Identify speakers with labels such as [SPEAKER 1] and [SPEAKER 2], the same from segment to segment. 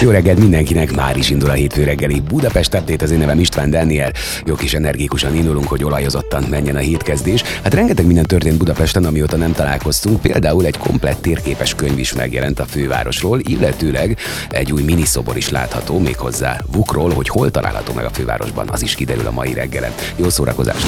[SPEAKER 1] Jó reggelt mindenkinek, már is indul a hétfő reggeli Budapest Update, az én nevem István Daniel. Jó kis energikusan indulunk, hogy olajozottan menjen a hétkezdés. Hát rengeteg minden történt Budapesten, amióta nem találkoztunk. Például egy komplett térképes könyv is megjelent a fővárosról, illetőleg egy új miniszobor is látható, méghozzá Vukról, hogy hol található meg a fővárosban, az is kiderül a mai reggelen. Jó szórakozást!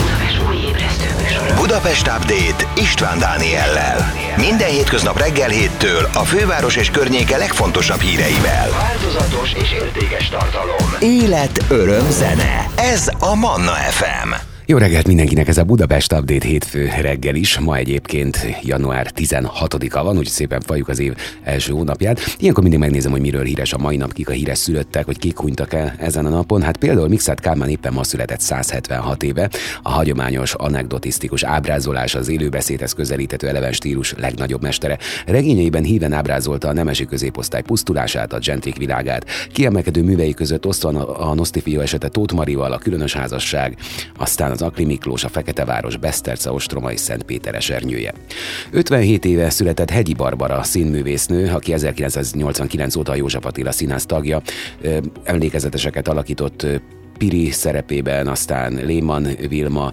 [SPEAKER 2] Budapest Update István Dániellel. Minden hétköznap reggel héttől a főváros és környéke legfontosabb híreivel. Változatos és értékes tartalom. Élet, öröm, zene. Ez a Manna FM.
[SPEAKER 1] Jó reggelt mindenkinek, ez a Budapest Update hétfő reggel is. Ma egyébként január 16-a van, úgyhogy szépen fajjuk az év első hónapját. Ilyenkor mindig megnézem, hogy miről híres a mai nap, kik a híres szülöttek, hogy kik hunytak el ezen a napon. Hát például Mixát Kálmán éppen ma született 176 éve. A hagyományos, anekdotisztikus ábrázolás, az élőbeszédhez közelíthető eleven stílus legnagyobb mestere. Regényeiben híven ábrázolta a nemesi középosztály pusztulását, a gentrik világát. Kiemelkedő művei között osztva a Nosztifió esete Tóth Marival, a különös házasság, aztán az Akli Miklós, a Feketeváros, Beszterce, Ostroma és Szentpéter esernyője. 57 éve született Hegyi Barbara, színművésznő, aki 1989 óta a József Attila színház tagja, emlékezeteseket alakított Piri szerepében, aztán Lehmann Vilma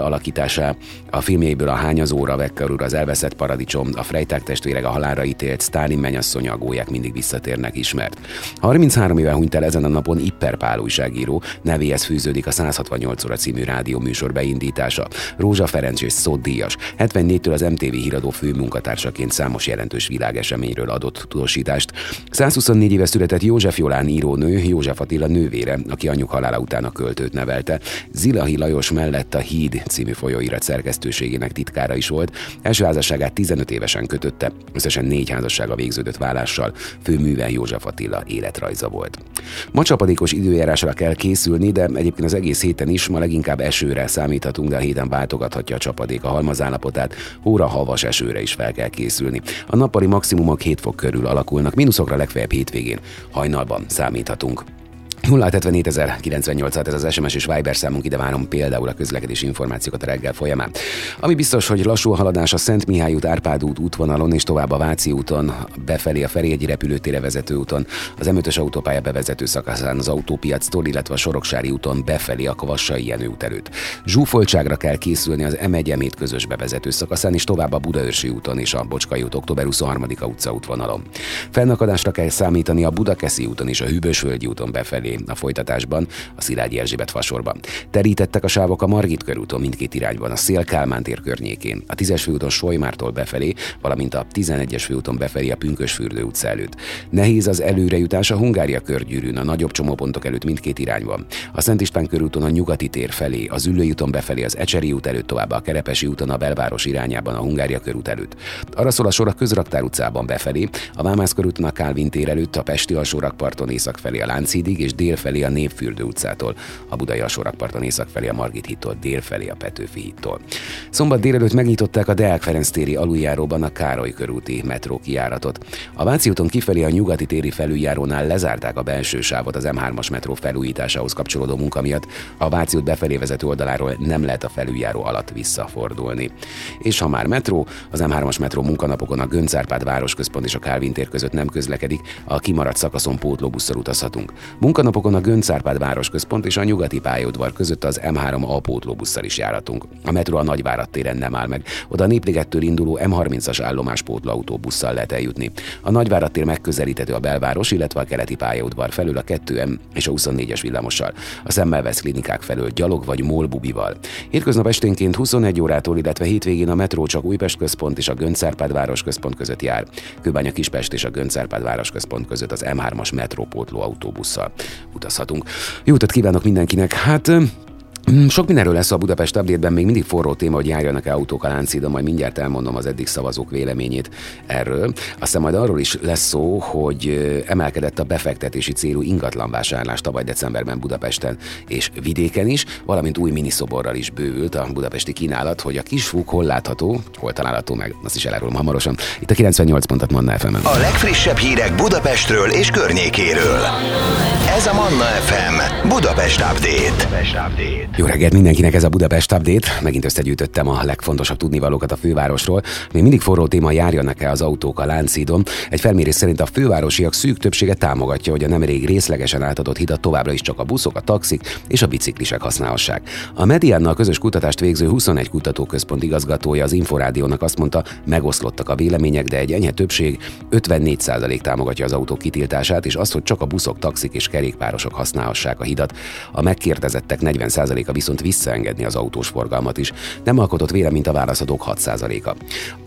[SPEAKER 1] alakítása, a filmjéből a Hányazóra, Vekker úr, az Elveszett Paradicsom, a Frejták testvérek, a halálra ítélt, Stálin mennyasszonya, a gólyák mindig visszatérnek ismert. 33 éve hunyt el ezen a napon Ipper Pál újságíró, nevéhez fűződik a 168 óra című rádió műsor beindítása. Rózsa Ferenc és Díjas. 74-től az MTV híradó főmunkatársaként számos jelentős világeseményről adott tudósítást. 124 éve született József Jolán írónő, József Attila nővére, aki anyjuk halála után a költőt nevelte. Zilahi Lajos mellett a Híd című folyóirat szerkesztőségének titkára is volt. Első házasságát 15 évesen kötötte, összesen négy házassága végződött vállással, főműve József Attila életrajza volt. Ma csapadékos időjárásra kell készülni, de egyébként az egész héten is ma leginkább esőre számíthatunk, de a héten váltogathatja a csapadék a halmazállapotát, hóra havas esőre is fel kell készülni. A nappali maximumok 7 fok körül alakulnak, mínuszokra legfeljebb hétvégén. Hajnalban számíthatunk. 0 ez az SMS és Viber számunk, ide várom például a közlekedési információkat a reggel folyamán. Ami biztos, hogy lassú haladás a Szent Mihály út, Árpád út útvonalon és tovább a Váci úton, befelé a Ferihegyi repülőtére vezető úton, az M5-ös autópálya bevezető szakaszán az autópiactól, illetve a Soroksári úton befelé a Kavassai Jenő út előtt. Zsúfoltságra kell készülni az M1 közös bevezető szakaszán és tovább a Budaörsi úton és a Bocskai út október 23 utca útvonalon. Fennakadásra kell számítani a Budakeszi úton és a Hűbösvölgyi úton befelé a folytatásban a Szilágyi Erzsébet fasorban. Terítettek a sávok a Margit körúton mindkét irányban, a Szél Kálmán tér környékén, a 10-es főúton Solymártól befelé, valamint a 11-es főúton befelé a Pünkösfürdő utca előtt. Nehéz az előrejutás a Hungária körgyűrűn, a nagyobb csomópontok előtt mindkét irányban. A Szent István körúton a nyugati tér felé, az Üllői úton befelé, az Ecseri út előtt tovább, a Kerepesi úton a belváros irányában, a Hungária körút előtt. Arra szól a sor a Közraktár utcában befelé, a Vámász körúton a Kálvin tér előtt, a Pesti alsórakparton észak felé a Lánchídig és dél felé a Népfürdő utcától, a Budai alsórakparton észak felé a Margit hittól, dél felé a Petőfi hittól. Szombat délelőtt megnyitották a Deák Ferenc téri aluljáróban a Károly körúti metró kijáratot. A Váci úton kifelé a nyugati téri felüljárónál lezárták a belső sávot az M3-as metró felújításához kapcsolódó munka miatt. A Váci út befelé vezető oldaláról nem lehet a felüljáró alatt visszafordulni. És ha már metró, az M3-as metró munkanapokon a Göncárpád városközpont és a Kálvin tér között nem közlekedik, a kimaradt szakaszon pótlóbusszal utazhatunk. Munkanapok napokon a Göncárpád városközpont és a nyugati pályaudvar között az M3 A pótlóbusszal is járatunk. A metró a Nagyvárad téren nem áll meg. Oda a Népligettől induló M30-as állomás pótlóautóbusszal lehet eljutni. A Nagyvárad tér megközelíthető a belváros, illetve a keleti pályaudvar felül a 2M és a 24-es villamossal. A Szemmelvesz klinikák felől gyalog vagy molbubival. Hétköznap esténként 21 órától, illetve hétvégén a metró csak Újpest központ és a Göncárpád városközpont között jár. Kőbánya Kispest és a Göncárpád városközpont között az M3-as metrópótló autóbusszal utazhatunk. Jó utat kívánok mindenkinek! Hát sok mindenről lesz a Budapest update még mindig forró téma, hogy járjanak-e autók a Láncidon, majd mindjárt elmondom az eddig szavazók véleményét erről. Aztán majd arról is lesz szó, hogy emelkedett a befektetési célú ingatlanvásárlás tavaly decemberben Budapesten és vidéken is, valamint új miniszoborral is bővült a budapesti kínálat, hogy a kisfúk hol látható, hol található meg, azt is elárulom hamarosan. Itt a 98 pontot Manna fm -en.
[SPEAKER 2] A legfrissebb hírek Budapestről és környékéről. Ez a Manna FM Budapest Update. Budapest Update.
[SPEAKER 1] Jó reggelt mindenkinek ez a Budapest Update. Megint összegyűjtöttem a legfontosabb tudnivalókat a fővárosról. Még mindig forró téma járjanak-e az autók a Láncidon. Egy felmérés szerint a fővárosiak szűk többsége támogatja, hogy a nemrég részlegesen átadott hidat továbbra is csak a buszok, a taxik és a biciklisek használhassák. A Mediánnal közös kutatást végző 21 kutatóközpont igazgatója az Inforádiónak azt mondta, megoszlottak a vélemények, de egy enyhe többség 54% támogatja az autók kitiltását, és azt, hogy csak a buszok, taxik és kerékpárosok használhassák a hidat. A megkérdezettek 40% 6%-a viszont visszaengedni az autós forgalmat is. Nem alkotott véleményt a válaszadók 6%-a.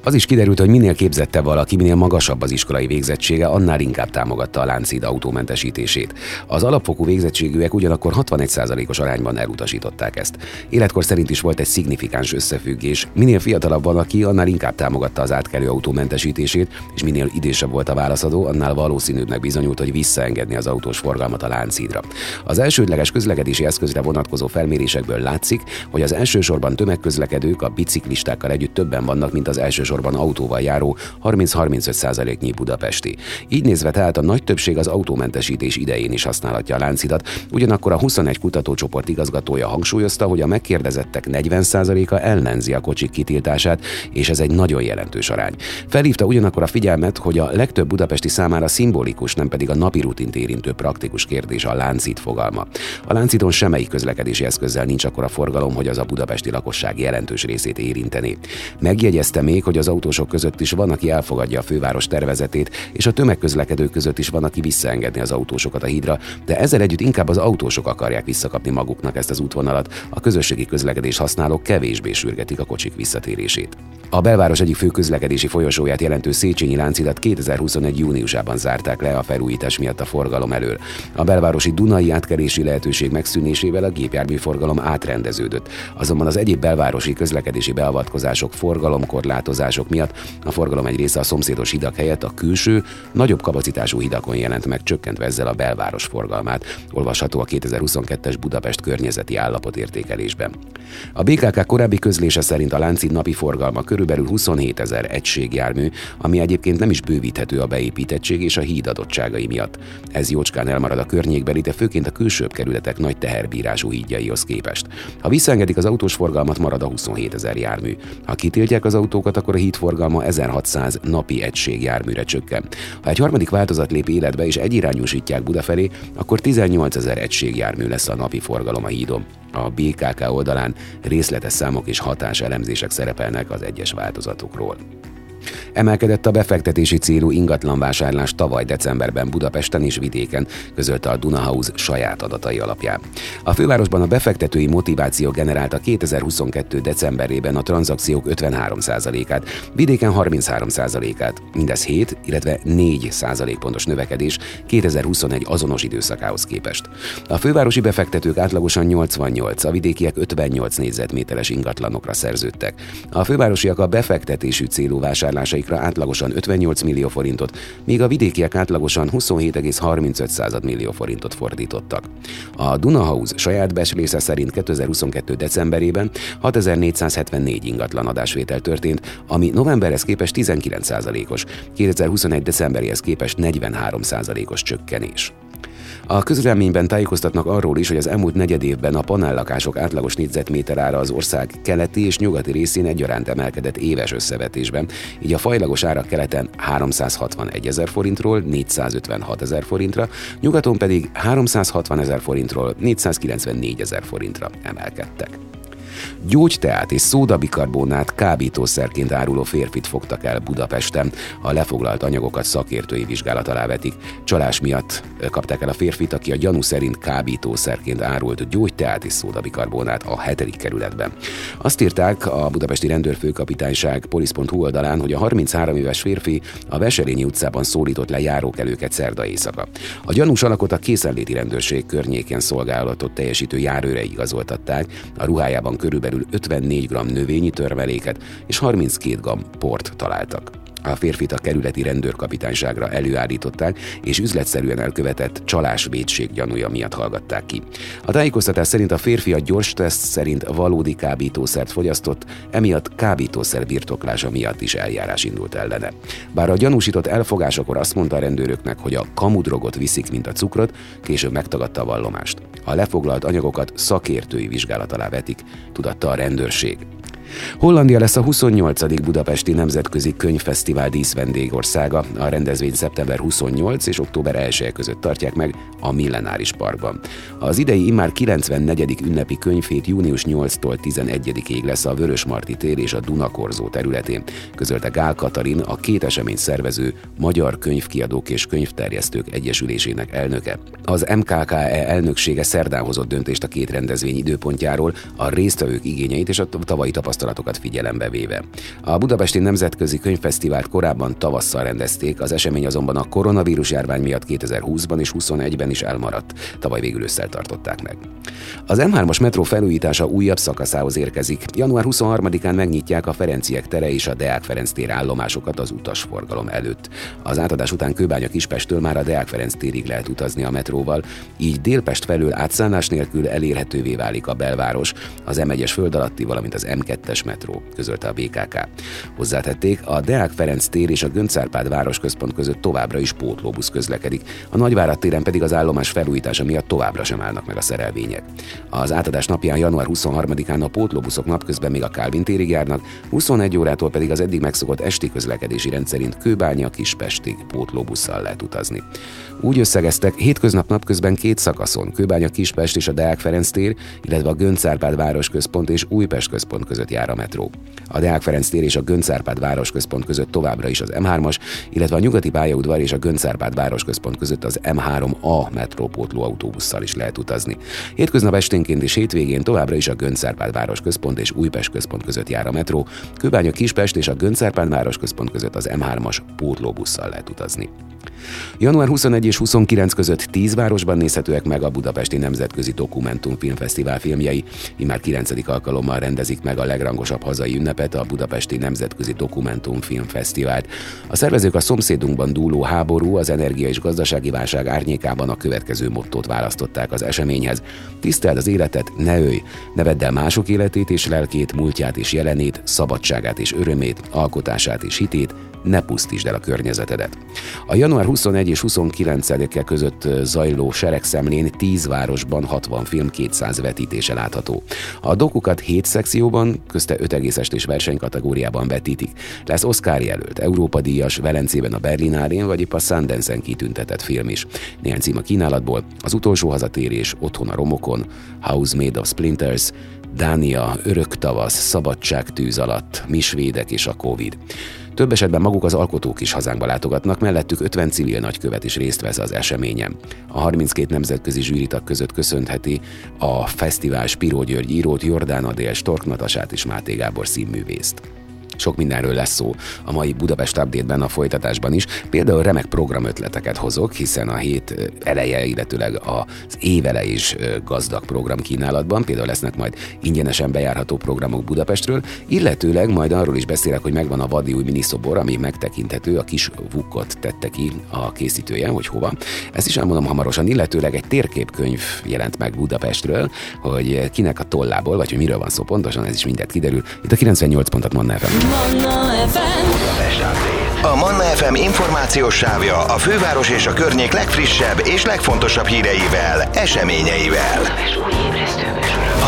[SPEAKER 1] Az is kiderült, hogy minél képzettebb valaki, minél magasabb az iskolai végzettsége, annál inkább támogatta a Láncid autómentesítését. Az alapfokú végzettségűek ugyanakkor 61%-os arányban elutasították ezt. Életkor szerint is volt egy szignifikáns összefüggés. Minél fiatalabb valaki, annál inkább támogatta az átkelő autómentesítését, és minél idősebb volt a válaszadó, annál valószínűbbnek bizonyult, hogy visszaengedni az autós forgalmat a Láncidra. Az elsődleges közlekedési eszközre vonatkozó felmérés felmérésekből látszik, hogy az elsősorban tömegközlekedők a biciklistákkal együtt többen vannak, mint az elsősorban autóval járó 30-35%-nyi budapesti. Így nézve tehát a nagy többség az autómentesítés idején is használhatja a láncidat, ugyanakkor a 21 kutatócsoport igazgatója hangsúlyozta, hogy a megkérdezettek 40%-a ellenzi a kocsik kitiltását, és ez egy nagyon jelentős arány. Felhívta ugyanakkor a figyelmet, hogy a legtöbb budapesti számára szimbolikus, nem pedig a napi rutint érintő praktikus kérdés a láncid fogalma. A lánciton semmelyik közlekedési eszközzel ezzel nincs akkora forgalom, hogy az a budapesti lakosság jelentős részét érinteni. Megjegyezte még, hogy az autósok között is van, aki elfogadja a főváros tervezetét, és a tömegközlekedők között is van, aki visszaengedni az autósokat a hídra, de ezzel együtt inkább az autósok akarják visszakapni maguknak ezt az útvonalat, a közösségi közlekedés használók kevésbé sürgetik a kocsik visszatérését. A belváros egyik fő közlekedési folyosóját jelentő Széchenyi láncidat 2021. júniusában zárták le a felújítás miatt a forgalom elől. A belvárosi Dunai átkerési lehetőség megszűnésével a gépjármű forgalom átrendeződött, azonban az egyéb belvárosi közlekedési beavatkozások, forgalomkorlátozások miatt a forgalom egy része a szomszédos hidak helyett a külső, nagyobb kapacitású hidakon jelent meg, csökkentve ezzel a belváros forgalmát. Olvasható a 2022-es Budapest környezeti állapotértékelésben. A BKK korábbi közlése szerint a Láncid napi forgalma körülbelül 27 ezer egységjármű, ami egyébként nem is bővíthető a beépítettség és a híd adottságai miatt. Ez jócskán elmarad a környékbeli, de főként a külsőbb kerületek nagy teherbírású hídjaihoz képest. Ha visszaengedik az autós forgalmat, marad a 27 ezer jármű. Ha kitiltják az autókat, akkor a híd forgalma 1600 napi egységjárműre csökken. Ha egy harmadik változat lép életbe és egyirányúsítják Buda akkor 18 ezer egységjármű lesz a napi forgalom a hídon. A BKK oldalán részletes számok és hatás elemzések szerepelnek az egyes változatokról. Emelkedett a befektetési célú ingatlanvásárlás tavaly decemberben Budapesten és vidéken, közölte a Dunahouse saját adatai alapján. A fővárosban a befektetői motiváció generálta 2022. decemberében a tranzakciók 53%-át, vidéken 33%-át, mindez 7, illetve 4% pontos növekedés 2021 azonos időszakához képest. A fővárosi befektetők átlagosan 88, a vidékiek 58 négyzetméteres ingatlanokra szerződtek. A fővárosiak a befektetésű célú vásárlásai vásárlásaikra átlagosan 58 millió forintot, míg a vidékiek átlagosan 27,35 millió forintot fordítottak. A Dunahouse saját becslése szerint 2022. decemberében 6474 ingatlan adásvétel történt, ami novemberhez képest 19%-os, 2021. decemberéhez képest 43%-os csökkenés. A közleményben tájékoztatnak arról is, hogy az elmúlt negyed évben a panellakások átlagos négyzetméter ára az ország keleti és nyugati részén egyaránt emelkedett éves összevetésben, így a fajlagos árak keleten 361 ezer forintról 456 ezer forintra, nyugaton pedig 360 ezer forintról 494 ezer forintra emelkedtek. Gyógyteát és szódabikarbonát kábítószerként áruló férfit fogtak el Budapesten. A lefoglalt anyagokat szakértői vizsgálat alá vetik. Csalás miatt kapták el a férfit, aki a gyanú szerint kábítószerként árult gyógyteát és szódabikarbonát a hetedik kerületben. Azt írták a budapesti rendőrfőkapitányság polisz.hu oldalán, hogy a 33 éves férfi a Veselényi utcában szólított le járókelőket szerda éjszaka. A gyanús alakot a készenléti rendőrség környékén szolgálatot teljesítő járőre igazoltatták, a ruhájában körülbelül 54 g növényi törmeléket és 32 g port találtak. A férfit a kerületi rendőrkapitányságra előállították, és üzletszerűen elkövetett csalás védség gyanúja miatt hallgatták ki. A tájékoztatás szerint a férfi a gyors teszt szerint valódi kábítószert fogyasztott, emiatt kábítószer birtoklása miatt is eljárás indult ellene. Bár a gyanúsított elfogásakor azt mondta a rendőröknek, hogy a kamudrogot viszik, mint a cukrot, később megtagadta a vallomást. A lefoglalt anyagokat szakértői vizsgálat alá vetik, tudatta a rendőrség. Hollandia lesz a 28. Budapesti Nemzetközi Könyvfesztivál díszvendégországa. A rendezvény szeptember 28 és október 1 között tartják meg a Millenáris Parkban. Az idei immár 94. ünnepi könyvét június 8-tól 11-ig lesz a Vörösmarty tér és a Dunakorzó területén, közölte Gál Katalin, a két esemény szervező Magyar Könyvkiadók és Könyvterjesztők Egyesülésének elnöke. Az MKKE elnöksége szerdán hozott döntést a két rendezvény időpontjáról, a résztvevők igényeit és a tavalyi tapasztalatokat tapasztalatokat figyelembe véve. A Budapesti Nemzetközi Könyvfesztivált korábban tavasszal rendezték, az esemény azonban a koronavírus járvány miatt 2020-ban és 2021-ben is elmaradt, tavaly végül ősszel tartották meg. Az M3-as metró felújítása újabb szakaszához érkezik. Január 23-án megnyitják a Ferenciek tere és a Deák Ferenc tér állomásokat az utasforgalom előtt. Az átadás után Kőbánya Kispestől már a Deák Ferenc térig lehet utazni a metróval, így Délpest felől átszállás nélkül elérhetővé válik a belváros, az M1-es föld alatti, valamint az M2 2 metró, közölte a BKK. Hozzátették, a Deák Ferenc tér és a Göncárpád városközpont között továbbra is pótlóbusz közlekedik, a Nagyvárad téren pedig az állomás felújítása miatt továbbra sem állnak meg a szerelvények. Az átadás napján január 23-án a pótlóbuszok napközben még a Kálvin térig járnak, 21 órától pedig az eddig megszokott esti közlekedési rendszerint Kőbánya Kispestig pótlóbusszal lehet utazni. Úgy összegeztek, hétköznap napközben két szakaszon, Kőbánya Kispest és a Deák Ferenc tér, illetve a Göncárpád városközpont és Újpest központ között jár a metró. A Deák Ferenc tér és a Göncárpád városközpont között továbbra is az M3-as, illetve a Nyugati pályaudvar és a Göncárpád városközpont között az M3A metrópótló autóbusszal is lehet utazni. Hétköznap esténként és hétvégén továbbra is a Göncárpád városközpont és Újpest központ között jár a metró, Kőbánya Kispest és a Göncárpád városközpont között az M3-as pótlóbusszal lehet utazni. Január 21 és 29 között 10 városban nézhetőek meg a Budapesti Nemzetközi Dokumentum Filmfesztivál filmjei. Immár 9. alkalommal rendezik meg a legrangosabb hazai ünnepet, a Budapesti Nemzetközi Dokumentum Filmfesztivált. A szervezők a szomszédunkban dúló háború, az energia és gazdasági válság árnyékában a következő mottót választották az eseményhez. Tiszteld az életet, ne ölj! Ne vedd el mások életét és lelkét, múltját és jelenét, szabadságát és örömét, alkotását és hitét, ne pusztítsd el a környezetedet. A január 21 és 29-e között zajló seregszemlén 10 városban 60 film 200 vetítése látható. A dokukat 7 szekcióban, közte 5 egész estés versenykategóriában vetítik. Lesz Oscar jelölt, Európa díjas, Velencében a Berlinálén, vagy épp a Sundance-en kitüntetett film is. Néhány cím a kínálatból, az utolsó hazatérés, otthon a romokon, House Made of Splinters, Dánia, örök tavasz, szabadság tűz alatt, mi svédek és a Covid. Több esetben maguk az alkotók is hazánkba látogatnak, mellettük 50 civil nagykövet is részt vesz az eseményen. A 32 nemzetközi zsűritak között köszönheti a fesztivál Spiró György írót, Jordán Adél, Stork Natasát és Máté Gábor színművészt. Sok mindenről lesz szó a mai Budapest update a folytatásban is. Például remek programötleteket hozok, hiszen a hét eleje, illetőleg az évele is gazdag program kínálatban. Például lesznek majd ingyenesen bejárható programok Budapestről, illetőleg majd arról is beszélek, hogy megvan a vadi új miniszobor, ami megtekinthető, a kis vukkot tette ki a készítője, hogy hova. Ezt is elmondom hamarosan, illetőleg egy térképkönyv jelent meg Budapestről, hogy kinek a tollából, vagy hogy miről van szó pontosan, ez is mindent kiderül. Itt a 98 pontot Manna FM. Manna FM.
[SPEAKER 2] A Manna FM információs sávja a főváros és a környék legfrissebb és legfontosabb híreivel, eseményeivel.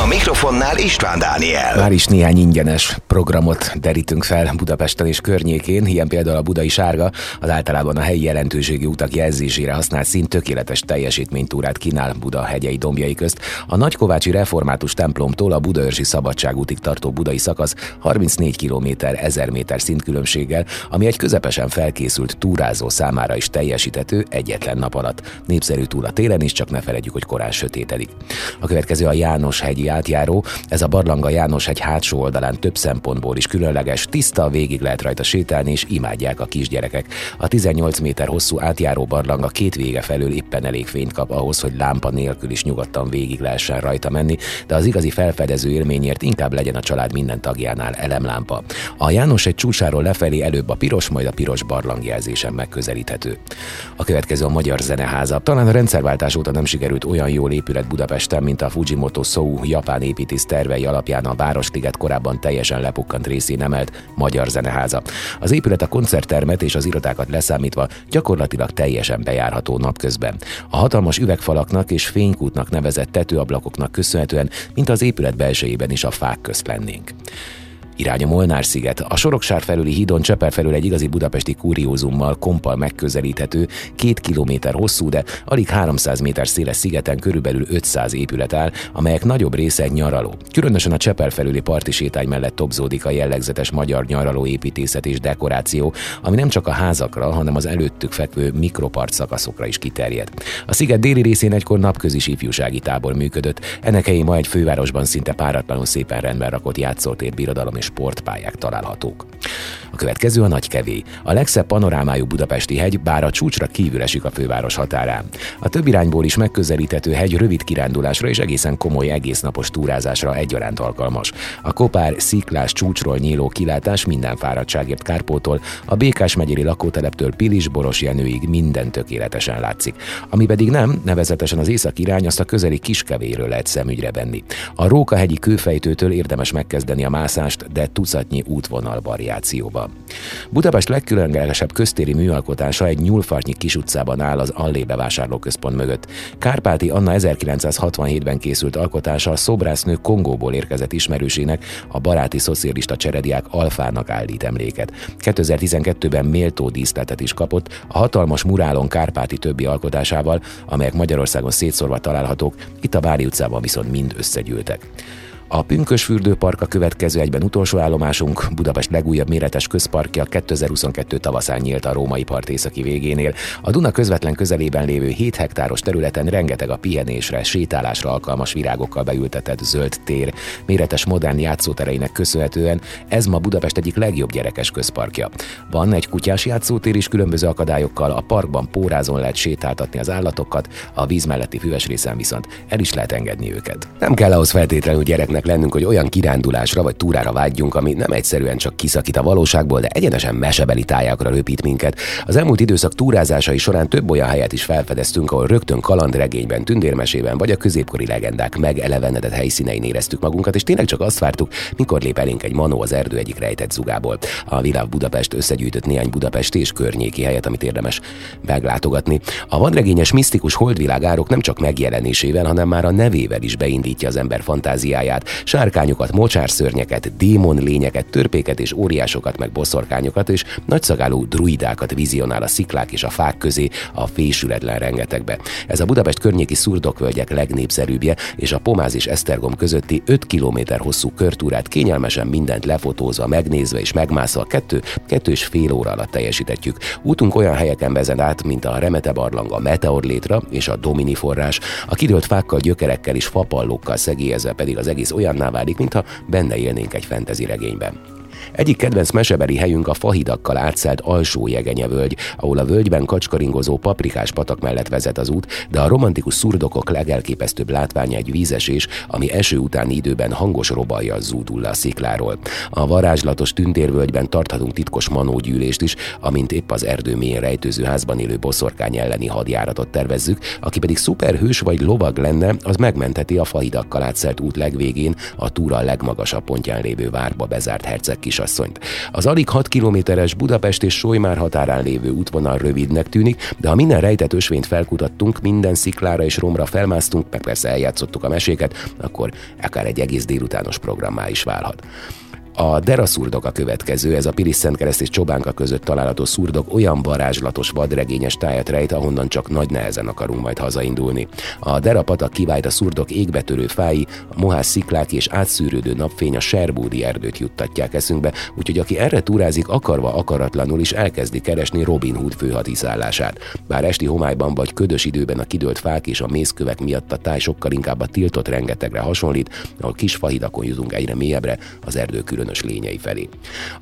[SPEAKER 2] A mikrofonnál István Dániel.
[SPEAKER 1] Már is néhány ingyenes programot derítünk fel Budapesten és környékén, ilyen például a Budai Sárga, az általában a helyi jelentőségi utak jelzésére használt szint tökéletes teljesítménytúrát kínál Buda hegyei dombjai közt. A Nagykovácsi Református templomtól a Budaörsi Szabadságútig tartó budai szakasz 34 km 1000 méter szintkülönbséggel, ami egy közepesen felkészült túrázó számára is teljesítető egyetlen nap alatt. Népszerű túl a télen is, csak ne felejtjük, hogy korán sötétedik. A következő a János hegyi átjáró, ez a Barlanga János egy hátsó oldalán több szempontból is különleges, tiszta, végig lehet rajta sétálni, és imádják a kisgyerekek. A 18 méter hosszú átjáró barlanga két vége felől éppen elég fényt kap ahhoz, hogy lámpa nélkül is nyugodtan végig lehessen rajta menni, de az igazi felfedező élményért inkább legyen a család minden tagjánál elemlámpa. A János egy csúcsáról lefelé előbb a piros, majd a piros barlangjelzésen megközelíthető. A következő a Magyar Zeneháza. Talán a rendszerváltás óta nem sikerült olyan jól épület Budapesten, mint a Fujimoto Sou japán építész tervei alapján a Városliget korábban teljesen lepukkant részén emelt Magyar Zeneháza. Az épület a koncerttermet és az irodákat leszámítva gyakorlatilag teljesen bejárható napközben. A hatalmas üvegfalaknak és fénykútnak nevezett tetőablakoknak köszönhetően, mint az épület belsejében is a fák közt lennénk. Irány a Molnár-sziget. A Soroksár felüli hídon Cseper felül egy igazi budapesti kuriózummal kompal megközelíthető, két kilométer hosszú, de alig 300 méter széles szigeten körülbelül 500 épület áll, amelyek nagyobb része nyaraló. Különösen a Cseper felüli parti sétány mellett topzódik a jellegzetes magyar nyaraló építészet és dekoráció, ami nem csak a házakra, hanem az előttük fekvő mikropart szakaszokra is kiterjed. A sziget déli részén egykor napközis ifjúsági tábor működött, ennek helyén ma egy fővárosban szinte páratlanul szépen rendben rakott játszótér birodalom sportpályák találhatók. Következő a Nagykevé, a legszebb panorámájú budapesti hegy, bár a csúcsra kívül esik a főváros határán. A több irányból is megközelíthető hegy rövid kirándulásra és egészen komoly egésznapos túrázásra egyaránt alkalmas. A kopár sziklás csúcsról nyíló kilátás minden fáradtságért Kárpótól, a Békás megyeri lakóteleptől Pilis Boros Jenőig minden tökéletesen látszik. Ami pedig nem, nevezetesen az észak irány, azt a közeli kiskevéről lehet szemügyre venni. A Rókahegyi kőfejtőtől érdemes megkezdeni a mászást, de tucatnyi útvonal variációban. Budapest legkülönlegesebb köztéri műalkotása egy nyúlfartnyi kis utcában áll az Allé bevásárlóközpont mögött. Kárpáti Anna 1967-ben készült alkotása a szobrásznő Kongóból érkezett ismerősének, a baráti szocialista cserediák Alfának állít emléket. 2012-ben méltó díszletet is kapott a hatalmas murálon Kárpáti többi alkotásával, amelyek Magyarországon szétszórva találhatók, itt a Vári utcában viszont mind összegyűltek. A Pünkösfürdő Park a következő egyben utolsó állomásunk, Budapest legújabb méretes közparkja 2022 tavaszán nyílt a római part északi végénél. A Duna közvetlen közelében lévő 7 hektáros területen rengeteg a pihenésre, sétálásra alkalmas virágokkal beültetett zöld tér. Méretes modern játszótereinek köszönhetően ez ma Budapest egyik legjobb gyerekes közparkja. Van egy kutyás játszótér is különböző akadályokkal, a parkban pórázon lehet sétáltatni az állatokat, a víz melletti füves részen viszont el is lehet engedni őket. Nem kell ahhoz feltétlenül gyereknek képesek lennünk, hogy olyan kirándulásra vagy túrára vágyjunk, ami nem egyszerűen csak kiszakít a valóságból, de egyenesen mesebeli tájákra röpít minket. Az elmúlt időszak túrázásai során több olyan helyet is felfedeztünk, ahol rögtön kalandregényben, tündérmesében vagy a középkori legendák megelevenedett helyszínein éreztük magunkat, és tényleg csak azt vártuk, mikor lép elénk egy manó az erdő egyik rejtett zugából. A Világ Budapest összegyűjtött néhány Budapest és környéki helyet, amit érdemes meglátogatni. A vadregényes misztikus holdvilág árok nem csak megjelenésével, hanem már a nevével is beindítja az ember fantáziáját, sárkányokat, mocsárszörnyeket, démon lényeket, törpéket és óriásokat, meg boszorkányokat és nagyszagálú druidákat vizionál a sziklák és a fák közé a fésületlen rengetegbe. Ez a Budapest környéki szurdokvölgyek legnépszerűbbje, és a Pomáz és Esztergom közötti 5 km hosszú körtúrát kényelmesen mindent lefotózva, megnézve és megmászva kettő, kettő és fél óra alatt teljesítetjük. Útunk olyan helyeken vezet át, mint a Remete barlang, a Meteor létra és a Domini forrás, a kidőlt fákkal, gyökerekkel és fapallókkal szegélyezve pedig az egész olyanná válik, mintha benne élnénk egy fentezi regényben. Egyik kedvenc mesebeli helyünk a fahidakkal átszelt alsó völgy, ahol a völgyben kacskaringozó paprikás patak mellett vezet az út, de a romantikus szurdokok legelképesztőbb látványa egy vízesés, ami eső utáni időben hangos robalja zúdul le a szikláról. A varázslatos tündérvölgyben tarthatunk titkos manógyűlést is, amint épp az erdő mélyén rejtőző házban élő boszorkány elleni hadjáratot tervezzük, aki pedig szuperhős vagy lovag lenne, az megmentheti a fahidakkal átszelt út legvégén a túra legmagasabb pontján lévő várba bezárt herceg kisasszonyt. Az alig 6 kilométeres Budapest és Solymár határán lévő útvonal rövidnek tűnik, de ha minden rejtett ösvényt felkutattunk, minden sziklára és romra felmásztunk, meg persze eljátszottuk a meséket, akkor akár egy egész délutános programmá is válhat. A Dera szurdok a következő, ez a Pilis Szentkereszt és Csobánka között található szurdok olyan varázslatos vadregényes tájat rejt, ahonnan csak nagy nehezen akarunk majd hazaindulni. A Dera patak kivált a szurdok égbetörő fái, a mohás sziklák és átszűrődő napfény a Serbúdi erdőt juttatják eszünkbe, úgyhogy aki erre túrázik, akarva akaratlanul is elkezdi keresni Robin Hood főhadiszállását. Bár esti homályban vagy ködös időben a kidőlt fák és a mészkövek miatt a táj sokkal inkább a tiltott rengetegre hasonlít, ahol kis fahidakon jutunk egyre mélyebbre, az erdő különös lényei felé.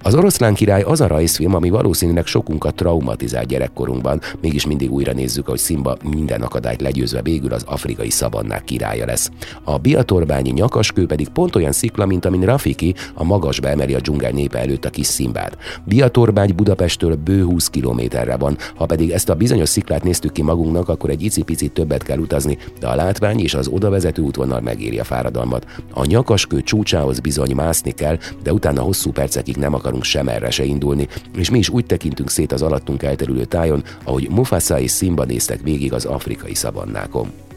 [SPEAKER 1] Az oroszlán király az a rajzfilm, ami valószínűleg sokunkat traumatizált gyerekkorunkban, mégis mindig újra nézzük, hogy Simba minden akadályt legyőzve végül az afrikai szavannák királya lesz. A biatorbányi nyakaskő pedig pont olyan szikla, mint amin Rafiki a magasba emeli a dzsungel népe előtt a kis Szimbát. Biatorbány Budapesttől bő 20 kilométerre van, ha pedig ezt a bizonyos sziklát néztük ki magunknak, akkor egy icipicit többet kell utazni, de a látvány és az odavezető útvonal megéri a fáradalmat. A nyakaskő csúcsához bizony mászni kell, de utána hosszú percekig nem akarunk sem erre se indulni, és mi is úgy tekintünk szét az alattunk elterülő tájon, ahogy Mufasa és Simba néztek végig az afrikai szabannákon.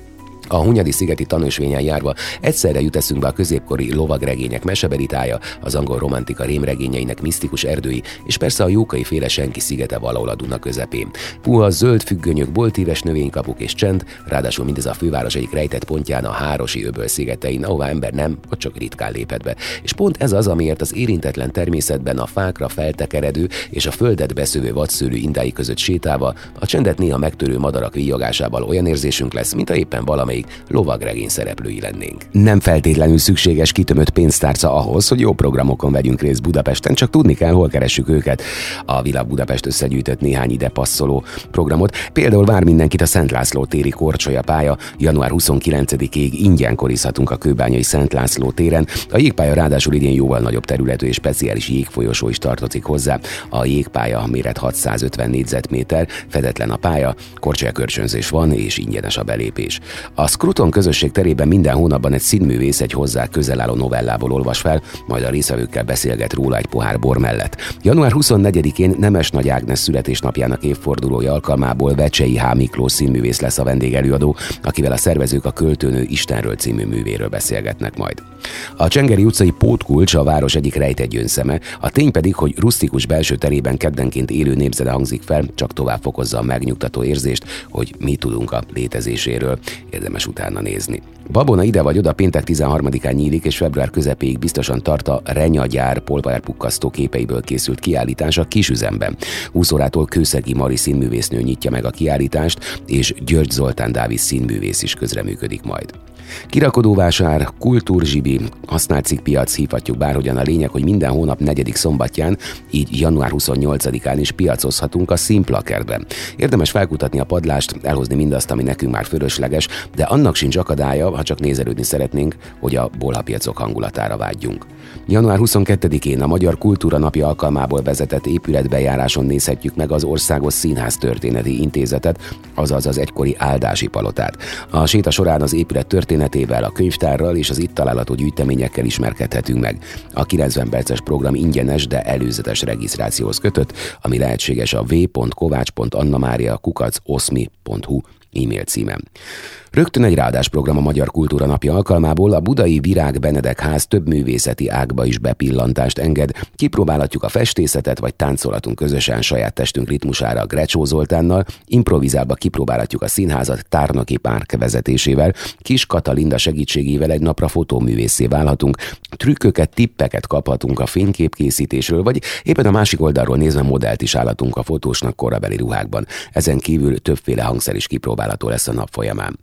[SPEAKER 1] A Hunyadi szigeti tanúsvényen járva egyszerre jut eszünkbe a középkori lovagregények mesebelitája, az angol romantika rémregényeinek misztikus erdői, és persze a jókai féle senki szigete valahol a Duna közepén. Puha zöld függönyök, boltíves növénykapuk és csend, ráadásul mindez a főváros egyik rejtett pontján a Hárosi öböl szigetein, ahová ember nem, vagy csak ritkán léphet be. És pont ez az, amiért az érintetlen természetben a fákra feltekeredő és a földet beszövő vadszőlő indái között sétálva, a csendet néha megtörő madarak víjogásával olyan érzésünk lesz, mint a éppen valami valamelyik lovagregény szereplői lennénk. Nem feltétlenül szükséges kitömött pénztárca ahhoz, hogy jó programokon vegyünk részt Budapesten, csak tudni kell, hol keressük őket. A Világ Budapest összegyűjtött néhány ide passzoló programot. Például vár mindenkit a Szent László téri Korcsolya pálya. Január 29-ig ingyen korizhatunk a Kőbányai Szent László téren. A jégpálya ráadásul idén jóval nagyobb területű és speciális jégfolyosó is tartozik hozzá. A jégpálya méret 650 négyzetméter, fedetlen a pálya, korcsolya kölcsönzés van és ingyenes a belépés. A a Scruton közösség terében minden hónapban egy színművész egy hozzá közel álló novellából olvas fel, majd a részvevőkkel beszélget róla egy pohár bor mellett. Január 24-én Nemes Nagy Ágnes születésnapjának évfordulója alkalmából Vecsei H. Miklós színművész lesz a vendégelőadó, akivel a szervezők a Költőnő Istenről című művéről beszélgetnek majd. A Csengeri utcai pótkulcs a város egyik rejtett gyönszeme, a tény pedig, hogy rustikus belső terében keddenként élő népzene hangzik fel, csak tovább fokozza a megnyugtató érzést, hogy mi tudunk a létezéséről. Érdemes utána nézni. Babona ide vagy oda péntek 13-án nyílik, és február közepéig biztosan tart a Renyagyár polvárpukkasztó képeiből készült kiállítás a kisüzemben. 20 órától Kőszegi Mari színművésznő nyitja meg a kiállítást, és György Zoltán Dávid színművész is közreműködik majd. Kirakodóvásár, kultúrzsibi, használt cikkpiac hívhatjuk bárhogyan a lényeg, hogy minden hónap negyedik szombatján, így január 28-án is piacozhatunk a Szimplakertben. Érdemes felkutatni a padlást, elhozni mindazt, ami nekünk már fölösleges, de annak sincs akadálya, ha csak nézelődni szeretnénk, hogy a bolhapiacok hangulatára vágyjunk. Január 22-én a Magyar Kultúra Napja alkalmából vezetett épületbejáráson nézhetjük meg az Országos Színház Történeti Intézetet, azaz az egykori áldási palotát. A séta során az épület történetével, a könyvtárral és az itt található gyűjteményekkel ismerkedhetünk meg. A 90 perces program ingyenes, de előzetes regisztrációhoz kötött, ami lehetséges a v.kovács.annamaria e-mail címem. Rögtön egy program a Magyar Kultúra Napja alkalmából a Budai Virág Benedek ház több művészeti ágba is bepillantást enged. Kipróbálhatjuk a festészetet, vagy táncolhatunk közösen saját testünk ritmusára Grecsó Zoltánnal, improvizálva kipróbálhatjuk a színházat Tárnoki Párk vezetésével, Kis Katalinda segítségével egy napra fotóművészé válhatunk, trükköket, tippeket kaphatunk a fényképkészítésről, vagy éppen a másik oldalról nézve modellt is állatunk a fotósnak korabeli ruhákban. Ezen kívül többféle hangszer is kipróbálható lesz a nap folyamán.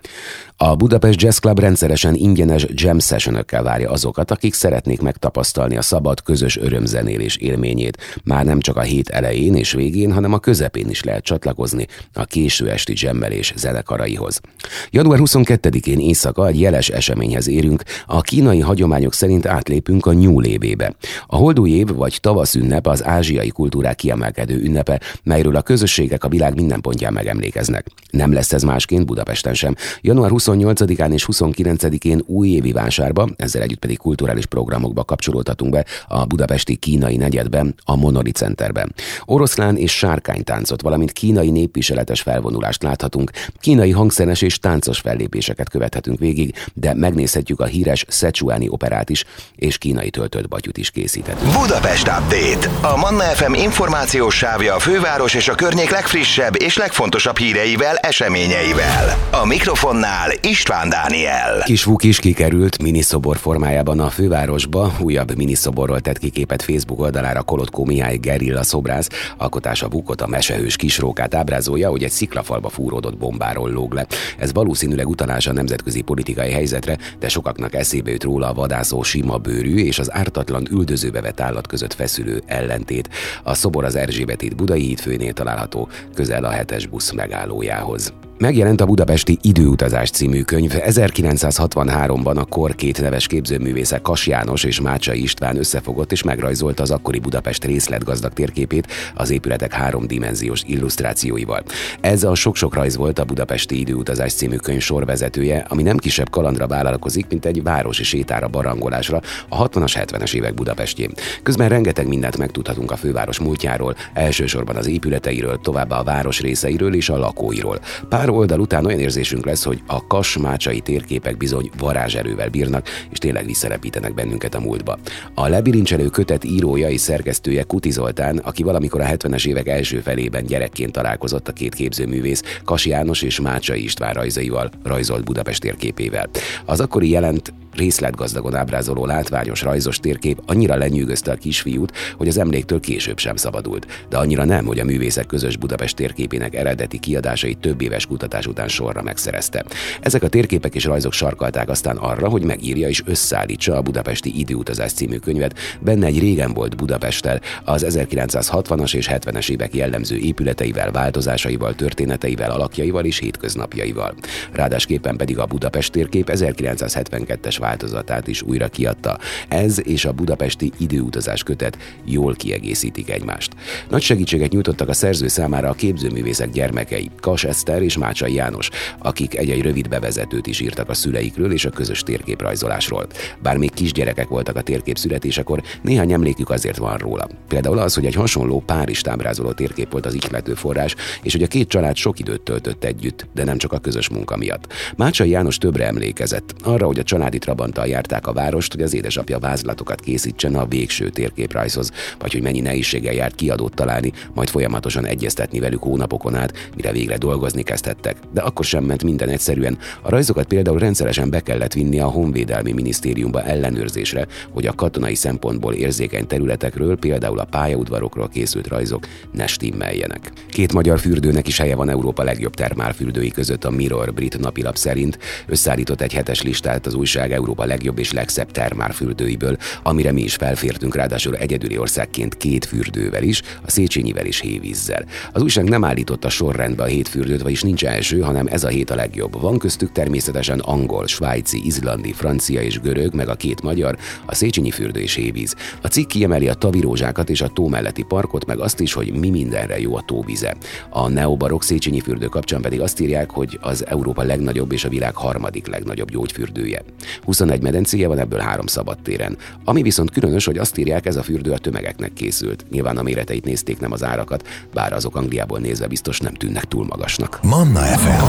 [SPEAKER 1] A Budapest Jazz Club rendszeresen ingyenes jam session várja azokat, akik szeretnék megtapasztalni a szabad, közös örömzenélés élményét. Már nem csak a hét elején és végén, hanem a közepén is lehet csatlakozni a késő esti jammelés zenekaraihoz. Január 22-én éjszaka egy jeles eseményhez érünk, a kínai hagyományok szerint átlépünk a nyúlévébe. A holdúj év vagy tavasz ünnep az ázsiai kultúrák kiemelkedő ünnepe, melyről a közösségek a világ minden pontján megemlékeznek. Nem lesz ez másként Budapesten sem. Január 28-án és 29-én újévi vásárba, ezzel együtt pedig kulturális programokba kapcsolódhatunk be a budapesti kínai negyedben, a Monori Centerben. Oroszlán és sárkánytáncot, valamint kínai népviseletes felvonulást láthatunk, kínai hangszeres és táncos fellépéseket követhetünk végig, de megnézhetjük a híres Szecsuáni operát is, és kínai töltött batyut is készíthetünk.
[SPEAKER 2] Budapest Update. A Manna FM információs sávja a főváros és a környék legfrissebb és legfontosabb híreivel, eseményeivel. A mikrofonnál István Dániel.
[SPEAKER 1] Kis Vuk is kikerült miniszobor formájában a fővárosba. Újabb miniszoborról tett ki képet Facebook oldalára Kolotkó Mihály Gerilla szobrász. Alkotása Vukot a mesehős kisrókát ábrázolja, hogy egy sziklafalba fúródott bombáról lóg le. Ez valószínűleg utalás a nemzetközi politikai helyzetre, de sokaknak eszébe jut róla a vadászó sima bőrű és az ártatlan üldözőbe vett állat között feszülő ellentét. A szobor az Erzsébet Budai hídfőnél található, közel a hetes busz megállójához. Megjelent a Budapesti Időutazás című könyv. 1963-ban a kor két neves képzőművészek Kas János és Mácsai István összefogott és megrajzolta az akkori Budapest részletgazdag térképét az épületek háromdimenziós illusztrációival. Ez a sok-sok rajz volt a Budapesti Időutazás című könyv sorvezetője, ami nem kisebb kalandra vállalkozik, mint egy városi sétára barangolásra a 60-as, 70-es évek Budapestjén. Közben rengeteg mindent megtudhatunk a főváros múltjáról, elsősorban az épületeiről, továbbá a város részeiről és a lakóiról. Pár oldal után olyan érzésünk lesz, hogy a kasmácsai térképek bizony varázserővel bírnak, és tényleg visszarepítenek bennünket a múltba. A lebilincselő kötet írója és szerkesztője Kuti Zoltán, aki valamikor a 70-es évek első felében gyerekként találkozott a két képzőművész, Kas János és Mácsai István rajzaival, rajzolt Budapest térképével. Az akkori jelent részletgazdagon ábrázoló látványos rajzos térkép annyira lenyűgözte a kisfiút, hogy az emléktől később sem szabadult, de annyira nem, hogy a művészek közös Budapest térképének eredeti kiadásait több éves kutatás után sorra megszerezte. Ezek a térképek és rajzok sarkalták aztán arra, hogy megírja és összeállítsa a Budapesti Időutazás című könyvet, benne egy régen volt Budapesttel, az 1960-as és 70-es évek jellemző épületeivel, változásaival, történeteivel, alakjaival és hétköznapjaival. Ráadásképpen pedig a Budapest térkép 1972-es változatát is újra kiadta. Ez és a budapesti időutazás kötet jól kiegészítik egymást. Nagy segítséget nyújtottak a szerző számára a képzőművészek gyermekei, Kas Eszter és Mácsai János, akik egy-egy rövid bevezetőt is írtak a szüleikről és a közös térképrajzolásról. Bár még kisgyerekek voltak a térkép születésekor, néhány emlékük azért van róla. Például az, hogy egy hasonló Párizs ábrázoló térkép volt az ihlető forrás, és hogy a két család sok időt töltött együtt, de nem csak a közös munka miatt. Mácsai János többre emlékezett, arra, hogy a családi Trabanttal járták a várost, hogy az édesapja vázlatokat készítsen a végső térképrajzhoz, vagy hogy mennyi nehézséggel járt kiadót találni, majd folyamatosan egyeztetni velük hónapokon át, mire végre dolgozni kezdhettek. De akkor sem ment minden egyszerűen. A rajzokat például rendszeresen be kellett vinni a Honvédelmi Minisztériumba ellenőrzésre, hogy a katonai szempontból érzékeny területekről, például a pályaudvarokról készült rajzok ne stimmeljenek. Két magyar fürdőnek is helye van Európa legjobb termálfürdői között a Mirror brit napilap szerint. Összeállított egy hetes listát az újság Európa legjobb és legszebb termálfürdőiből, amire mi is felfértünk, ráadásul egyedüli országként két fürdővel is, a Széchenyivel és hévízzel. Az újság nem állította sorrendbe a hét fürdőt, vagyis nincs első, hanem ez a hét a legjobb. Van köztük természetesen angol, svájci, izlandi, francia és görög, meg a két magyar, a Széchenyi fürdő és hévíz. A cikk kiemeli a tavirózsákat és a tó melletti parkot, meg azt is, hogy mi mindenre jó a tóvize. A neobarok Széchenyi fürdő kapcsán pedig azt írják, hogy az Európa legnagyobb és a világ harmadik legnagyobb gyógyfürdője. 21 medencéje van, ebből három szabadtéren. Ami viszont különös, hogy azt írják, ez a fürdő a tömegeknek készült. Nyilván a méreteit nézték, nem az árakat, bár azok Angliából nézve biztos nem tűnnek túl magasnak.
[SPEAKER 2] Manna FM.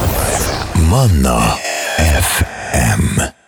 [SPEAKER 2] Manna FM.